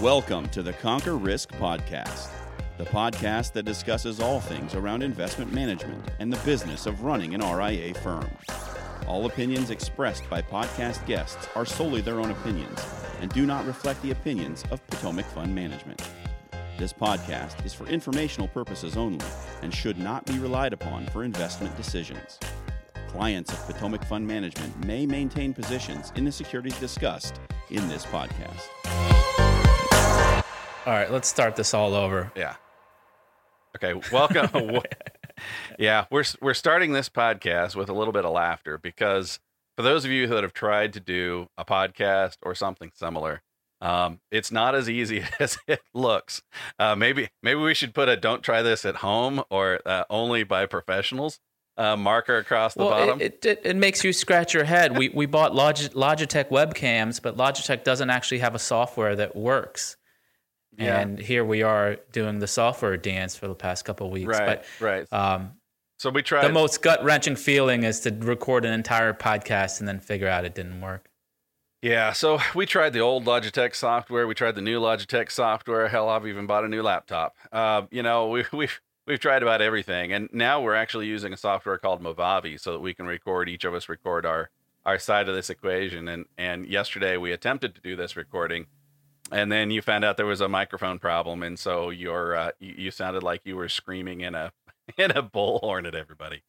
Welcome to the Conquer Risk Podcast, the podcast that discusses all things around investment management and the business of running an RIA firm. All opinions expressed by podcast guests are solely their own opinions and do not reflect the opinions of Potomac Fund Management. This podcast is for informational purposes only and should not be relied upon for investment decisions. Clients of Potomac Fund Management may maintain positions in the securities discussed in this podcast. All right, let's start this all over. Yeah. Okay, welcome. yeah, we're we're starting this podcast with a little bit of laughter because for those of you that have tried to do a podcast or something similar, um, it's not as easy as it looks. Uh, maybe maybe we should put a "Don't try this at home" or uh, "Only by professionals" uh, marker across the well, bottom. It, it, it makes you scratch your head. we we bought Logitech webcams, but Logitech doesn't actually have a software that works. Yeah. And here we are doing the software dance for the past couple of weeks. Right, but, right. Um, so we tried. The most gut wrenching feeling is to record an entire podcast and then figure out it didn't work. Yeah, so we tried the old Logitech software. We tried the new Logitech software. Hell, I've even bought a new laptop. Uh, you know, we, we've we've tried about everything, and now we're actually using a software called Movavi so that we can record. Each of us record our our side of this equation. And and yesterday we attempted to do this recording, and then you found out there was a microphone problem, and so your uh, you, you sounded like you were screaming in a in a bullhorn at everybody.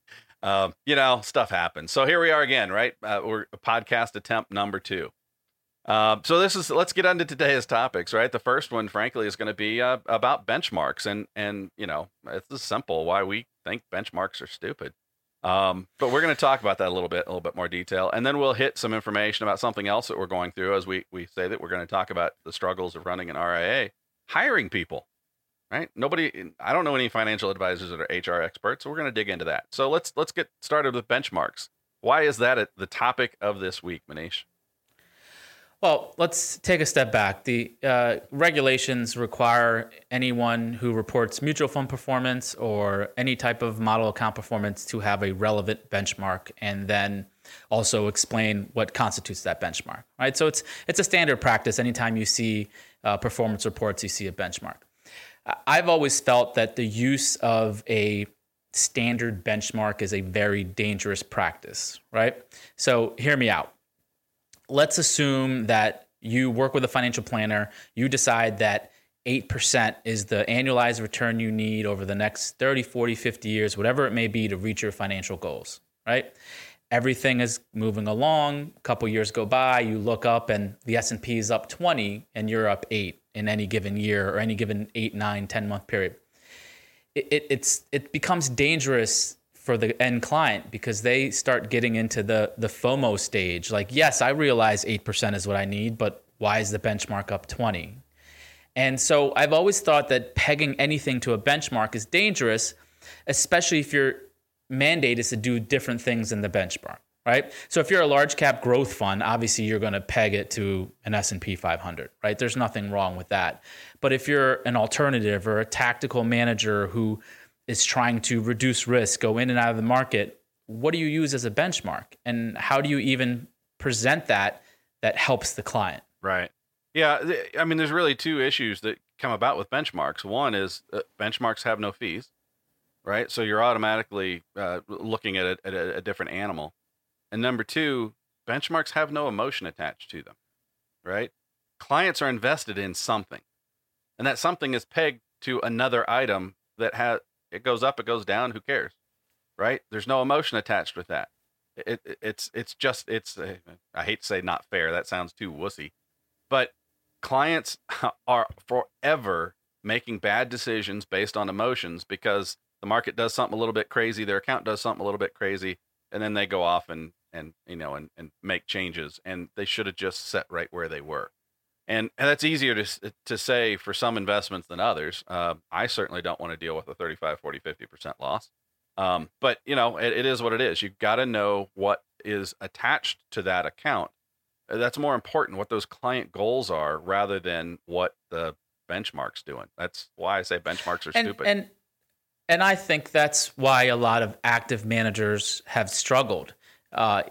Um, you know, stuff happens. So here we are again, right? Uh, we're podcast attempt number two. Uh, so this is let's get into today's topics, right? The first one, frankly, is going to be uh, about benchmarks, and and you know, it's simple why we think benchmarks are stupid. Um, but we're going to talk about that a little bit, a little bit more detail, and then we'll hit some information about something else that we're going through as we we say that we're going to talk about the struggles of running an RIA, hiring people, right? Nobody, I don't know any financial advisors that are HR experts, so we're going to dig into that. So let's let's get started with benchmarks. Why is that the topic of this week, Manish? Well, let's take a step back. The uh, regulations require anyone who reports mutual fund performance or any type of model account performance to have a relevant benchmark, and then also explain what constitutes that benchmark. Right. So it's it's a standard practice. Anytime you see uh, performance reports, you see a benchmark. I've always felt that the use of a standard benchmark is a very dangerous practice. Right. So hear me out let's assume that you work with a financial planner, you decide that 8% is the annualized return you need over the next 30, 40, 50 years, whatever it may be to reach your financial goals, right? Everything is moving along. A couple years go by, you look up and the S&P is up 20 and you're up 8 in any given year or any given 8, 9, 10 month period. It, it, it's, it becomes dangerous for the end client because they start getting into the the FOMO stage. Like, yes, I realize 8% is what I need, but why is the benchmark up 20? And so I've always thought that pegging anything to a benchmark is dangerous, especially if your mandate is to do different things than the benchmark, right? So if you're a large cap growth fund, obviously you're going to peg it to an S&P 500, right? There's nothing wrong with that. But if you're an alternative or a tactical manager who is trying to reduce risk, go in and out of the market, what do you use as a benchmark? And how do you even present that that helps the client? Right. Yeah. I mean, there's really two issues that come about with benchmarks. One is uh, benchmarks have no fees, right? So you're automatically uh, looking at, a, at a, a different animal. And number two, benchmarks have no emotion attached to them, right? Clients are invested in something, and that something is pegged to another item that has it goes up, it goes down. Who cares, right? There's no emotion attached with that. It, it it's it's just it's uh, I hate to say not fair. That sounds too wussy, but clients are forever making bad decisions based on emotions because the market does something a little bit crazy, their account does something a little bit crazy, and then they go off and and you know and, and make changes and they should have just set right where they were and, and that's easier to, to say for some investments than others. Uh, I certainly don't want to deal with a 35, 40, 50% loss. Um, but, you know, it, it is what it is. You've got to know what is attached to that account. Uh, that's more important, what those client goals are, rather than what the benchmark's doing. That's why I say benchmarks are and, stupid. And, and I think that's why a lot of active managers have struggled. Uh,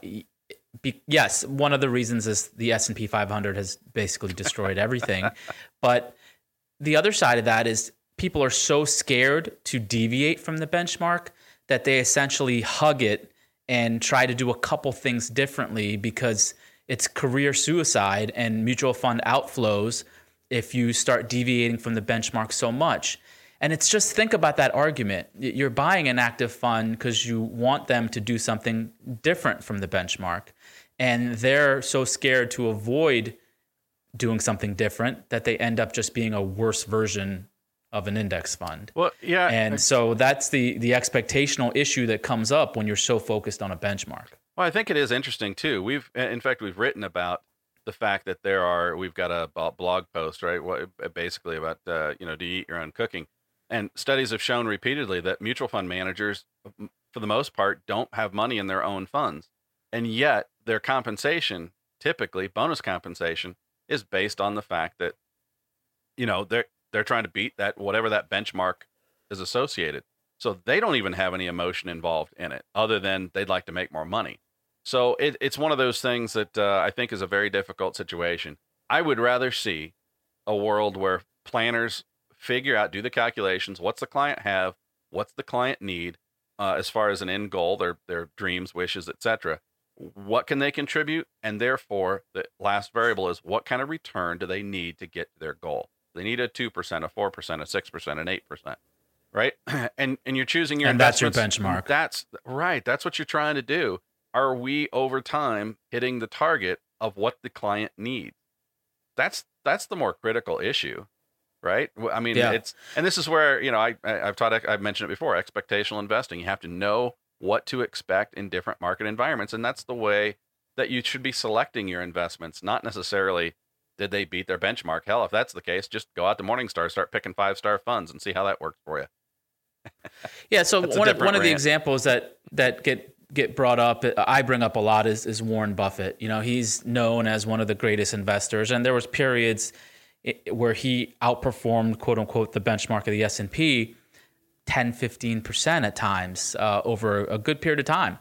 be, yes, one of the reasons is the S and P 500 has basically destroyed everything, but the other side of that is people are so scared to deviate from the benchmark that they essentially hug it and try to do a couple things differently because it's career suicide and mutual fund outflows if you start deviating from the benchmark so much. And it's just think about that argument. You're buying an active fund because you want them to do something different from the benchmark. And they're so scared to avoid doing something different that they end up just being a worse version of an index fund. Well, yeah. And so that's the the expectational issue that comes up when you're so focused on a benchmark. Well, I think it is interesting too. We've in fact we've written about the fact that there are we've got a blog post, right? What basically about uh, you know, do you eat your own cooking? And studies have shown repeatedly that mutual fund managers for the most part don't have money in their own funds. And yet their compensation, typically bonus compensation, is based on the fact that you know they're they're trying to beat that whatever that benchmark is associated. So they don't even have any emotion involved in it, other than they'd like to make more money. So it, it's one of those things that uh, I think is a very difficult situation. I would rather see a world where planners figure out, do the calculations. What's the client have? What's the client need uh, as far as an end goal, their their dreams, wishes, etc what can they contribute? And therefore the last variable is what kind of return do they need to get to their goal? They need a 2% a 4% a 6% an 8% right? And and you're choosing your and that's your benchmark. that's right that's what you're trying to do. Are we over time hitting the target of what the client needs? That's that's the more critical issue right? I mean yeah. it's and this is where you know i i've taught i've mentioned it before expectational investing. You have to know what to expect in different market environments. And that's the way that you should be selecting your investments, not necessarily did they beat their benchmark. Hell, if that's the case, just go out to Morningstar, start picking five star funds and see how that works for you. yeah. So one of, one of the examples that, that get, get brought up, I bring up a lot is, is Warren Buffett. You know, he's known as one of the greatest investors and there was periods eh, where he outperformed quote unquote the benchmark of the S&P 10, 15% at times uh, over a good period of time.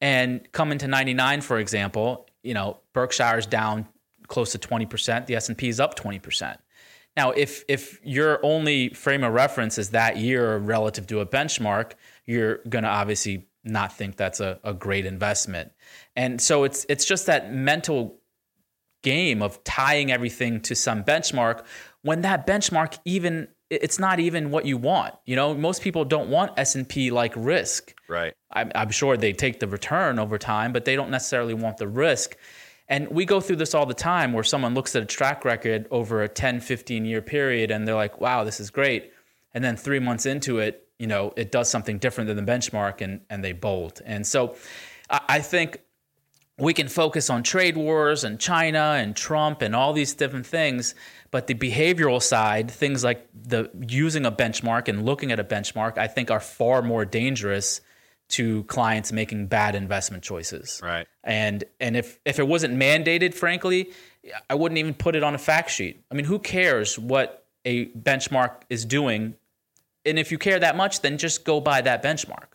And coming to 99, for example, you know, Berkshire's down close to 20%, the S&P is up 20%. Now, if if your only frame of reference is that year relative to a benchmark, you're going to obviously not think that's a, a great investment. And so it's it's just that mental game of tying everything to some benchmark when that benchmark even it's not even what you want. You know, most people don't want S and P like risk. Right. I'm, I'm, sure they take the return over time, but they don't necessarily want the risk. And we go through this all the time where someone looks at a track record over a 10, 15 year period and they're like, wow, this is great. And then three months into it, you know, it does something different than the benchmark and, and they bolt. And so I, I think we can focus on trade wars and China and Trump and all these different things, but the behavioral side, things like the using a benchmark and looking at a benchmark, I think are far more dangerous to clients making bad investment choices. Right. And and if if it wasn't mandated, frankly, I wouldn't even put it on a fact sheet. I mean, who cares what a benchmark is doing? And if you care that much, then just go by that benchmark.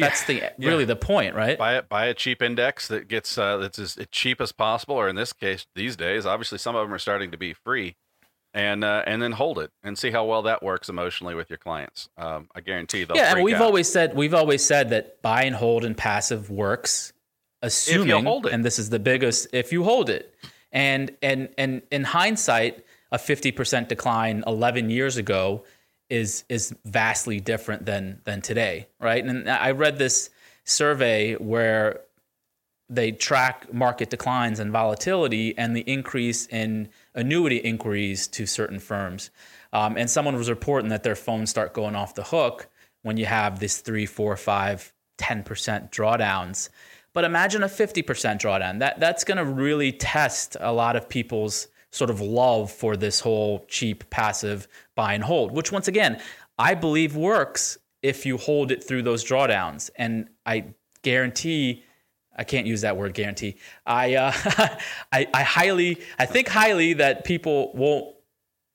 That's the yeah. really the point, right? Buy it, buy a cheap index that gets uh, that's as cheap as possible, or in this case, these days, obviously some of them are starting to be free, and uh, and then hold it and see how well that works emotionally with your clients. Um, I guarantee they'll. Yeah, and we've out. always said we've always said that buy and hold and passive works, assuming hold it. and this is the biggest if you hold it, and and and in hindsight, a fifty percent decline eleven years ago is is vastly different than than today, right? And I read this survey where they track market declines and volatility and the increase in annuity inquiries to certain firms. Um, and someone was reporting that their phones start going off the hook when you have this three, four, five, 10% drawdowns. But imagine a 50% drawdown. That that's going to really test a lot of people's sort of love for this whole cheap passive buy and hold, which once again, I believe works if you hold it through those drawdowns. And I guarantee, I can't use that word guarantee. I, uh, I, I highly, I think highly that people won't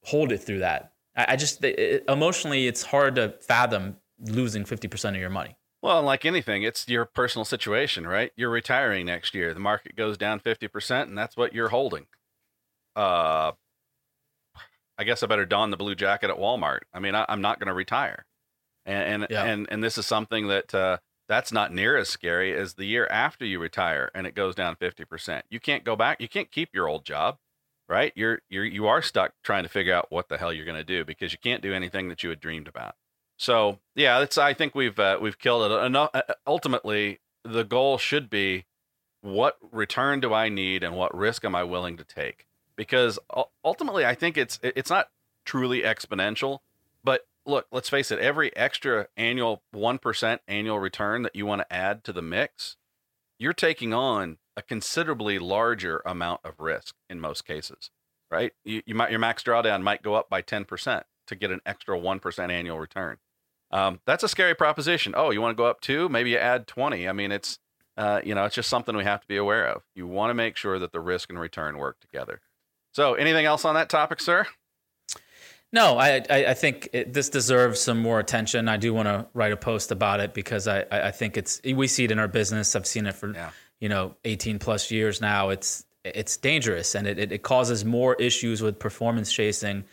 hold it through that. I, I just, it, emotionally, it's hard to fathom losing 50% of your money. Well, like anything, it's your personal situation, right? You're retiring next year. The market goes down 50%, and that's what you're holding. Uh, I guess I better don the blue jacket at Walmart. I mean, I, am not going to retire. And and, yeah. and and this is something that uh, that's not near as scary as the year after you retire and it goes down 50%. You can't go back. You can't keep your old job, right? You're you're you are stuck trying to figure out what the hell you're going to do because you can't do anything that you had dreamed about. So yeah, it's. I think we've uh, we've killed it enough. Ultimately, the goal should be what return do I need and what risk am I willing to take? Because ultimately, I think it's it's not truly exponential, but look, let's face it. Every extra annual one percent annual return that you want to add to the mix, you're taking on a considerably larger amount of risk in most cases, right? You, you might your max drawdown might go up by ten percent to get an extra one percent annual return um, that's a scary proposition. Oh, you want to go up two? Maybe you add 20. I mean, it's, uh, you know, it's just something we have to be aware of. You want to make sure that the risk and return work together. So, anything else on that topic, sir? No, I I, I think it, this deserves some more attention. I do want to write a post about it because I I think it's we see it in our business. I've seen it for yeah. you know 18 plus years now. It's it's dangerous and it, it, it causes more issues with performance chasing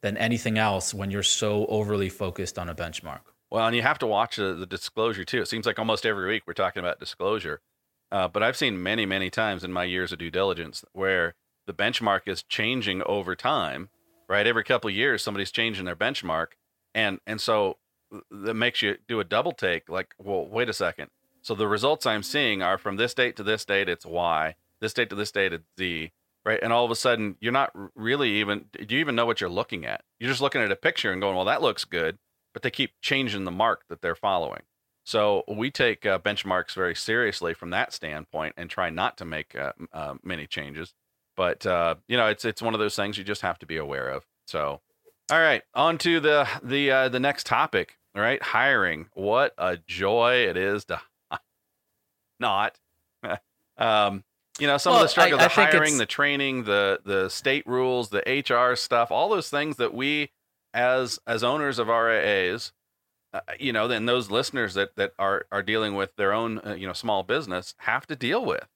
than anything else when you're so overly focused on a benchmark. Well, and you have to watch the, the disclosure too. It seems like almost every week we're talking about disclosure. Uh, but I've seen many, many times in my years of due diligence where the benchmark is changing over time, right? Every couple of years, somebody's changing their benchmark. And, and so that makes you do a double take like, well, wait a second. So the results I'm seeing are from this date to this date, it's Y. This date to this date, it's Z right? And all of a sudden, you're not really even. Do you even know what you're looking at? You're just looking at a picture and going, "Well, that looks good," but they keep changing the mark that they're following. So we take uh, benchmarks very seriously from that standpoint and try not to make uh, uh, many changes. But uh, you know, it's it's one of those things you just have to be aware of. So, all right, on to the the uh, the next topic. All right, hiring. What a joy it is to not. um, you know some well, of the struggle I, the I hiring the training the the state rules the hr stuff all those things that we as as owners of rias uh, you know then those listeners that that are are dealing with their own uh, you know small business have to deal with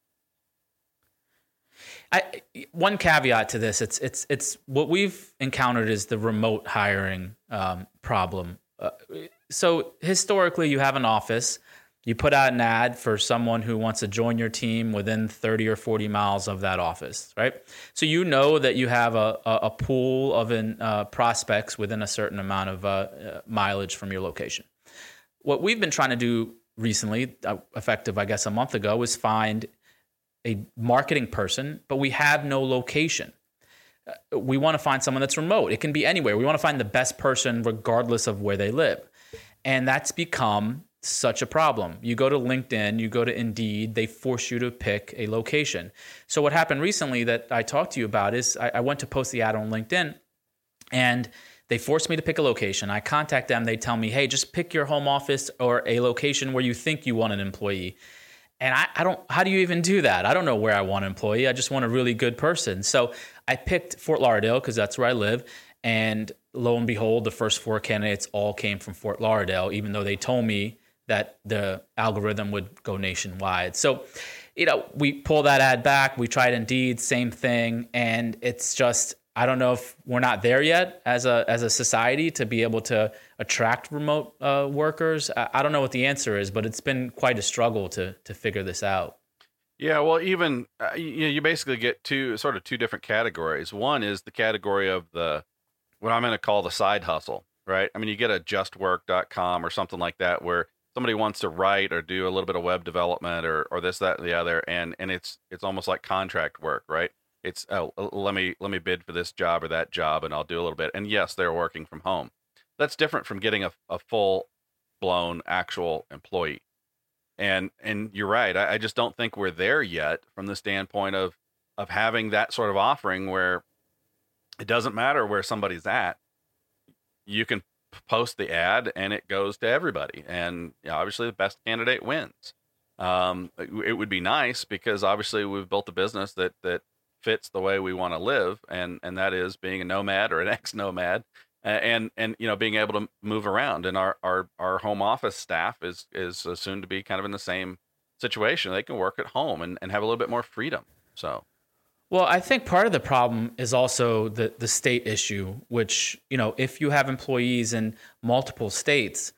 I, one caveat to this, it's it's it's what we've encountered is the remote hiring um, problem. Uh, so historically, you have an office, you put out an ad for someone who wants to join your team within 30 or 40 miles of that office, right? So you know that you have a, a, a pool of in, uh, prospects within a certain amount of uh, uh, mileage from your location. What we've been trying to do recently, uh, effective, I guess, a month ago, was find a marketing person, but we have no location. Uh, we want to find someone that's remote. It can be anywhere. We want to find the best person regardless of where they live. And that's become such a problem. You go to LinkedIn, you go to Indeed, they force you to pick a location. So, what happened recently that I talked to you about is I, I, went to post the ad on LinkedIn and they forced me to pick a location. I contact them, they tell me, hey, just pick your home office or a location where you think you want an employee. And I, I don't, how do you even do that? I don't know where I want an employee. I just want a really good person. So, I picked Fort Lauderdale because that's where I live. And lo and behold, the first four candidates all came from Fort Lauderdale, even though they told me that the algorithm would go nationwide. So, you know, we pull that ad back. We tried Indeed, same thing, and it's just I don't know if we're not there yet as a as a society to be able to attract remote uh, workers. I, I don't know what the answer is, but it's been quite a struggle to to figure this out. Yeah, well, even uh, you, you basically get two sort of two different categories. One is the category of the what I'm going to call the side hustle, right? I mean, you get a justwork.com or something like that where somebody wants to write or do a little bit of web development or or this that and the other and and it's it's almost like contract work right it's oh let me let me bid for this job or that job and i'll do a little bit and yes they're working from home that's different from getting a, a full blown actual employee and and you're right I, I just don't think we're there yet from the standpoint of of having that sort of offering where it doesn't matter where somebody's at you can post the ad and it goes to everybody. And you know, obviously, the best candidate wins. Um, it would be nice because obviously we've built a business that that fits the way we want to live, and and that is being a nomad or an ex nomad and and you know being able to move around. And our our our home office staff is is uh, soon to be kind of in the same situation. They can work at home and, and have a little bit more freedom. So. Well, I think part of the problem is also the the state issue, which you know, if you have employees in multiple states,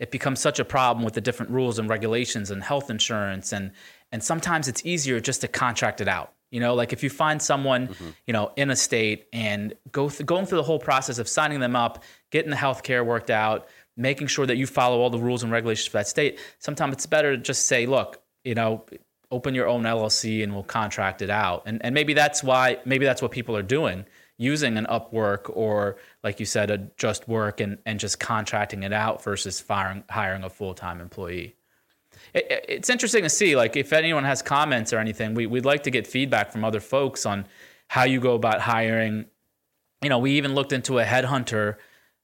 it becomes such a problem with the different rules and regulations and health insurance and and sometimes it's easier just to contract it out. You know, like if you find someone, mm-hmm. you know, in a state and go th- going through the whole process of signing them up, getting the health care worked out, making sure that you follow all the rules and regulations for that state. Sometimes it's better to just say, look, you know, open your own LLC and we'll contract it out. And and maybe that's why maybe that's what people are doing, using an Upwork or like you said, a Just Work and and just contracting it out versus firing hiring a full time employee. It, it's interesting to see, like, if anyone has comments or anything, we, we'd like to get feedback from other folks on how you go about hiring. You know, we even looked into a headhunter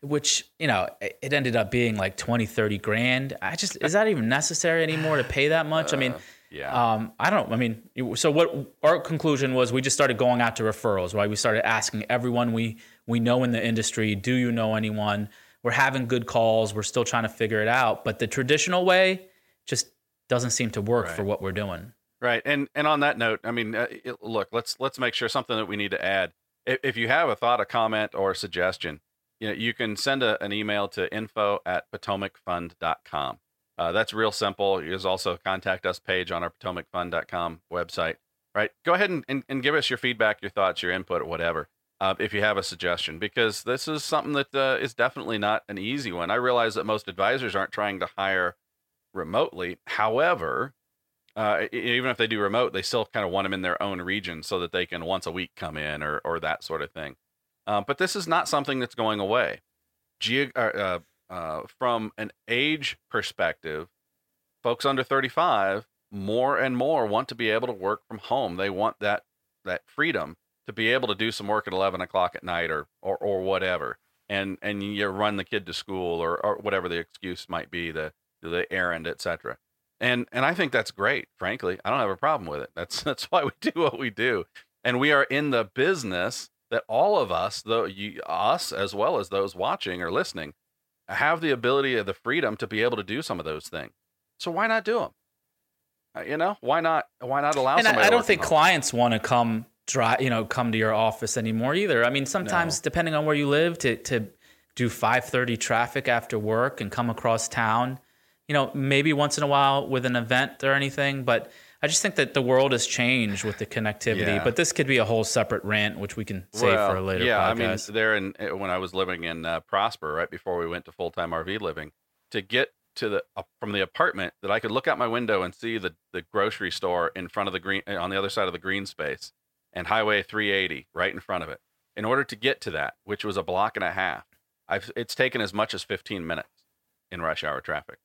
which you know it ended up being like 20 30 grand. I just is that even necessary anymore to pay that much? I mean yeah. um, i don't i mean so what our conclusion was we just started going out to referrals right? We started asking everyone we we know in the industry do you know anyone? We're having good calls. We're still trying to figure it out. But the traditional way just doesn't seem to work right. for what we're doing right and and on that note i mean uh, it, look let's let's make sure something that we need to add if, if you have a thought a comment or a suggestion you know, you can send a, an email to info at potomacfund.com. Uh, that's real simple. There's also a contact us page on our potomacfund.com website. Right. Go ahead and, and, and give us your feedback, your thoughts, your input, whatever, uh, if you have a suggestion, because this is something that uh, is definitely not an easy one. I realize that most advisors aren't trying to hire remotely. However, uh, even if they do remote, they still kind of want them in their own region so that they can once a week come in or, or that sort of thing. Um, but this is not something that's going away. Ge- uh, uh, uh, from an age perspective, folks under 35 more and more want to be able to work from home. They want that that freedom to be able to do some work at 11 o'clock at night or or, or whatever, and and you run the kid to school or, or whatever the excuse might be, the the errand, etc. And and I think that's great. Frankly, I don't have a problem with it. That's that's why we do what we do, and we are in the business that all of us, though you, us as well as those watching or listening, have the ability of the freedom to be able to do some of those things. So why not do them? Uh, you know, why not? Why not allow? And I, I don't think clients want to come try, you know, come to your office anymore either. I mean, sometimes no. depending on where you live, to to do five thirty traffic after work and come across town, you know, maybe once in a while with an event or anything, but I just think that the world has changed with the connectivity, yeah. but this could be a whole separate rant, which we can save well, for a later. Yeah, podcast. I mean, there in eh, when I was living in uh, Prosper, right before we went to full time RV living, to get to the uh, from the apartment that I could look out my window and see the the grocery store in front of the green eh, on the other side of the green space and Highway 380 right in front of it. In order to get to that, which was a block and a half, I've it's taken as much as 15 minutes in rush hour traffic.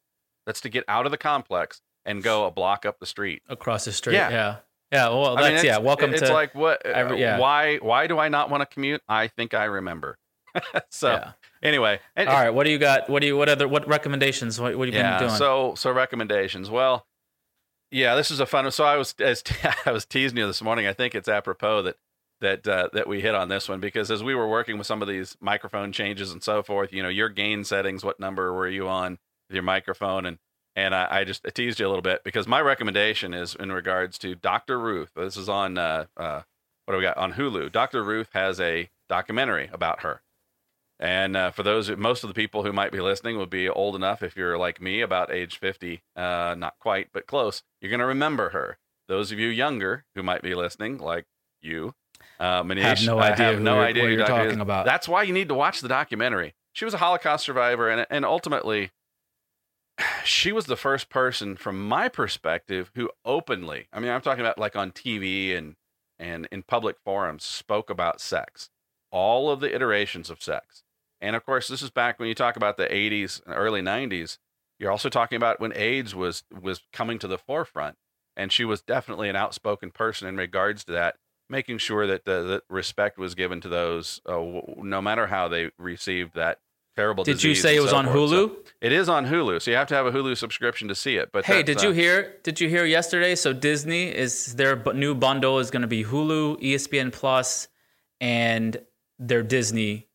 That's to get out of the complex and go a block up the street. Across the street. Yeah. Yeah. Yeah. Well, that's, I mean, yeah. Welcome it's to. It's like, what? Every, yeah. Why, why do I not want to commute? I think I remember. so, yeah. anyway. And, All right. What do you got? What do you, what other, what recommendations? What, what have you yeah, been doing? So, so recommendations. Well, yeah, this is a fun. So I was, as I was teasing you this morning, I think it's apropos that, that, uh, that we hit on this one because as we were working with some of these microphone changes and so forth, you know, your gain settings, what number were you on with your microphone? And, and I, I, just I teased you a little bit because my recommendation is in regards to Dr. Ruth. This is on uh, uh, what do we got on Hulu? Dr. Ruth has a documentary about her, and uh, for those most of the people who might be listening would be old enough if you're like me, about age fifty, uh, not quite but close. You're gonna remember her. Those of you younger who might be listening, like you, uh, Manish, have no idea. Have no idea what you're talking about. That's why you need to watch the documentary. She was a Holocaust survivor, and and ultimately she was the first person from my perspective who openly i mean i'm talking about like on tv and and in public forums spoke about sex all of the iterations of sex. And of course this is back when you talk about the 80s and early 90s you're also talking about when aids was was coming to the forefront and she was definitely an outspoken person in regards to that making sure that the, respect was given to those uh, no matter how they received that terrible. Did you say it was so on forth. Hulu? So it is on Hulu, so you have to have a Hulu subscription to see it. But hey, did uh, you hear? Did you hear yesterday? So Disney is their new bundle is going to be Hulu, ESPN Plus, and their Disney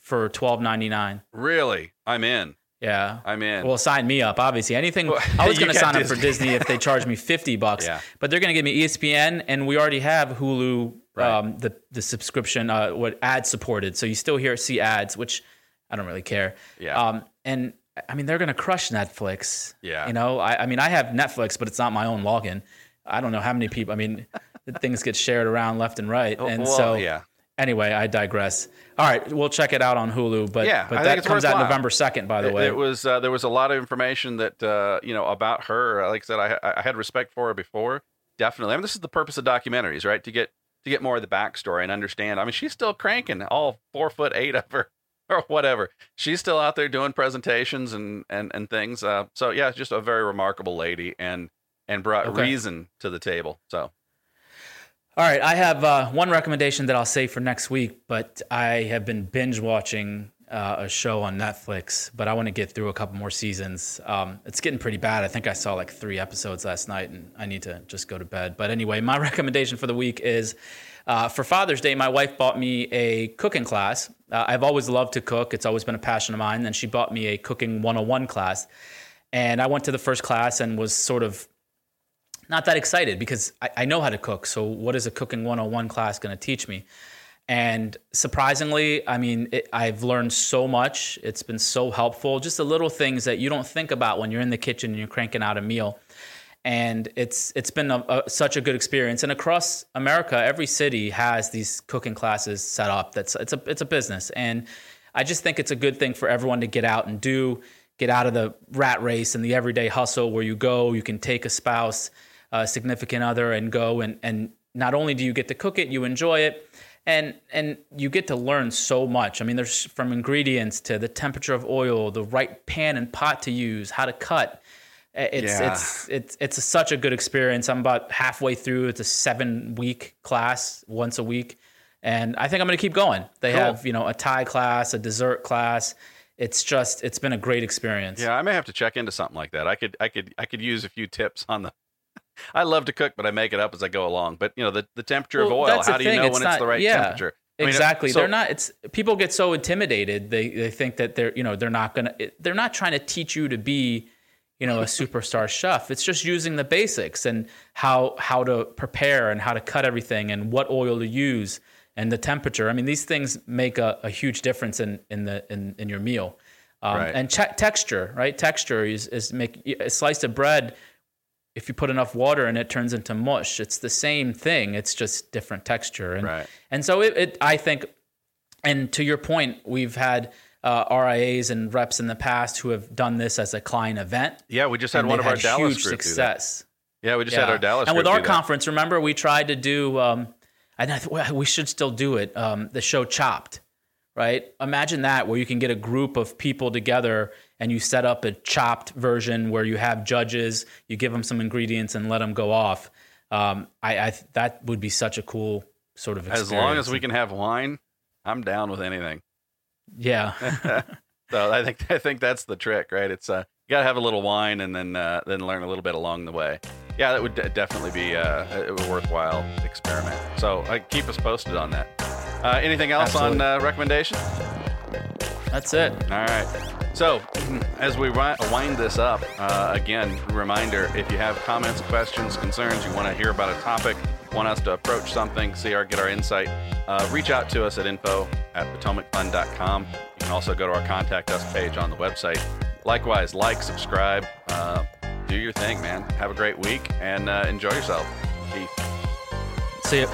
for twelve ninety nine. Really? I'm in. Yeah. I'm in. Well, sign me up. Obviously, anything. Well, I was going to sign up for Disney. Disney if they charge me fifty bucks. Yeah. But they're going to give me ESPN, and we already have Hulu, Right. um, the the subscription, uh, what ad supported. So you still hear see ads, which I don't really care. Yeah. Um, and I mean, they're going to crush Netflix. Yeah. You know, I, I mean, I have Netflix, but it's not my own login. I don't know how many people. I mean, things get shared around left and right, and Oh, well, so yeah. Anyway, I digress. All right, we'll check it out on Hulu, but Yeah, but that comes out. November second, by the It- way. It was uh, there was a lot of information that uh, you know about her. Like I said, I, I had respect for her before. Definitely. I mean, this is the purpose of documentaries, right? To get to get more of the backstory and understand. I mean, she's still cranking all four foot eight of her or whatever. She's still out there doing presentations and and and things. Uh, so yeah, just a very remarkable lady and and brought Okay. reason to the table. So All right, I have uh, one recommendation that I'll say for next week, but I have been binge watching uh, a show on Netflix, but I want to get through a couple more seasons. Um, it's getting pretty bad. I think I saw like three episodes last night, and I need to just go to bed. But anyway, my recommendation for the week is uh, for Father's Day, my wife bought me a cooking class. Uh, I've always loved to cook, it's always been a passion of mine, and she bought me a cooking 101 class. And I went to the first class and was sort of not that excited because I, I know how to cook. So what is a cooking 101 class going to teach me? And surprisingly, I mean, it, I've learned so much. It's been so helpful. Just the little things that you don't think about when you're in the kitchen and you're cranking out a meal. And it's it's been a, a, such a good experience. And across America, every city has these cooking classes set up. That's it's a it's a business. And I just think it's a good thing for everyone to get out and do, get out of the rat race and the everyday hustle where you go, you can take a spouse, a significant other, and go and and not only do you get to cook it, you enjoy it, and and you get to learn so much. I mean, there's from ingredients to the temperature of oil, the right pan and pot to use, how to cut. It's Yeah. it's it's it's a, such a good experience. I'm about halfway through. It's a seven week class, once a week, and I think I'm going to keep going. They Cool. have you know a Thai class, a dessert class. It's just it's been a great experience. yeah, I may have to check into something like that. I could I could I could use a few tips on the. I love to cook, but I make it up as I go along. But you know the, the temperature Well, of oil. How do you thing, know it's when it's the right yeah. temperature? I mean, exactly. so- they're not. It's people get so intimidated. They they think that they're you know they're not gonna. They're not trying to teach you to be, you know, a superstar chef. It's just using the basics and how how to prepare and how to cut everything and what oil to use and the temperature. I mean, these things make a, a huge difference in in the in, in your meal. Um, Right. And che- texture, right? Texture is is make a slice of bread. If you put enough water in it, turns into mush. It's the same thing. It's just different texture. And Right. and so it, it I think, and to your point, we've had uh, RIAs and reps in the past who have done this as a client event. Yeah, we just had one of our Dallas huge group do that. success. Yeah, we just had our Dallas And with our do that. conference, remember we tried to do, um, and I th- we should still do it. Um, the show Chopped, right? Imagine that where you can get a group of people together and you set up a chopped version where you have judges, you give them some ingredients and let them go off. Um, I, I th- that would be such a cool sort of experience. As long as we can have wine, I'm down with anything. Yeah. So I think I think that's the trick, right? It's uh, you gotta have a little wine and then uh, then learn a little bit along the way. Yeah, that would de- definitely be uh, a a worthwhile experiment. So uh, keep us posted on that. Uh, anything else Absolutely. on uh, recommendations? That's it. All right. So, as we wind this up, uh, again, reminder if you have comments, questions, concerns, you want to hear about a topic, want us to approach something, see our, get our insight, uh, reach out to us at info at potomacfund.com. You can also go to our contact us page on the website. Likewise, like, subscribe, uh, do your thing, man. Have a great week and uh, enjoy yourself. See you.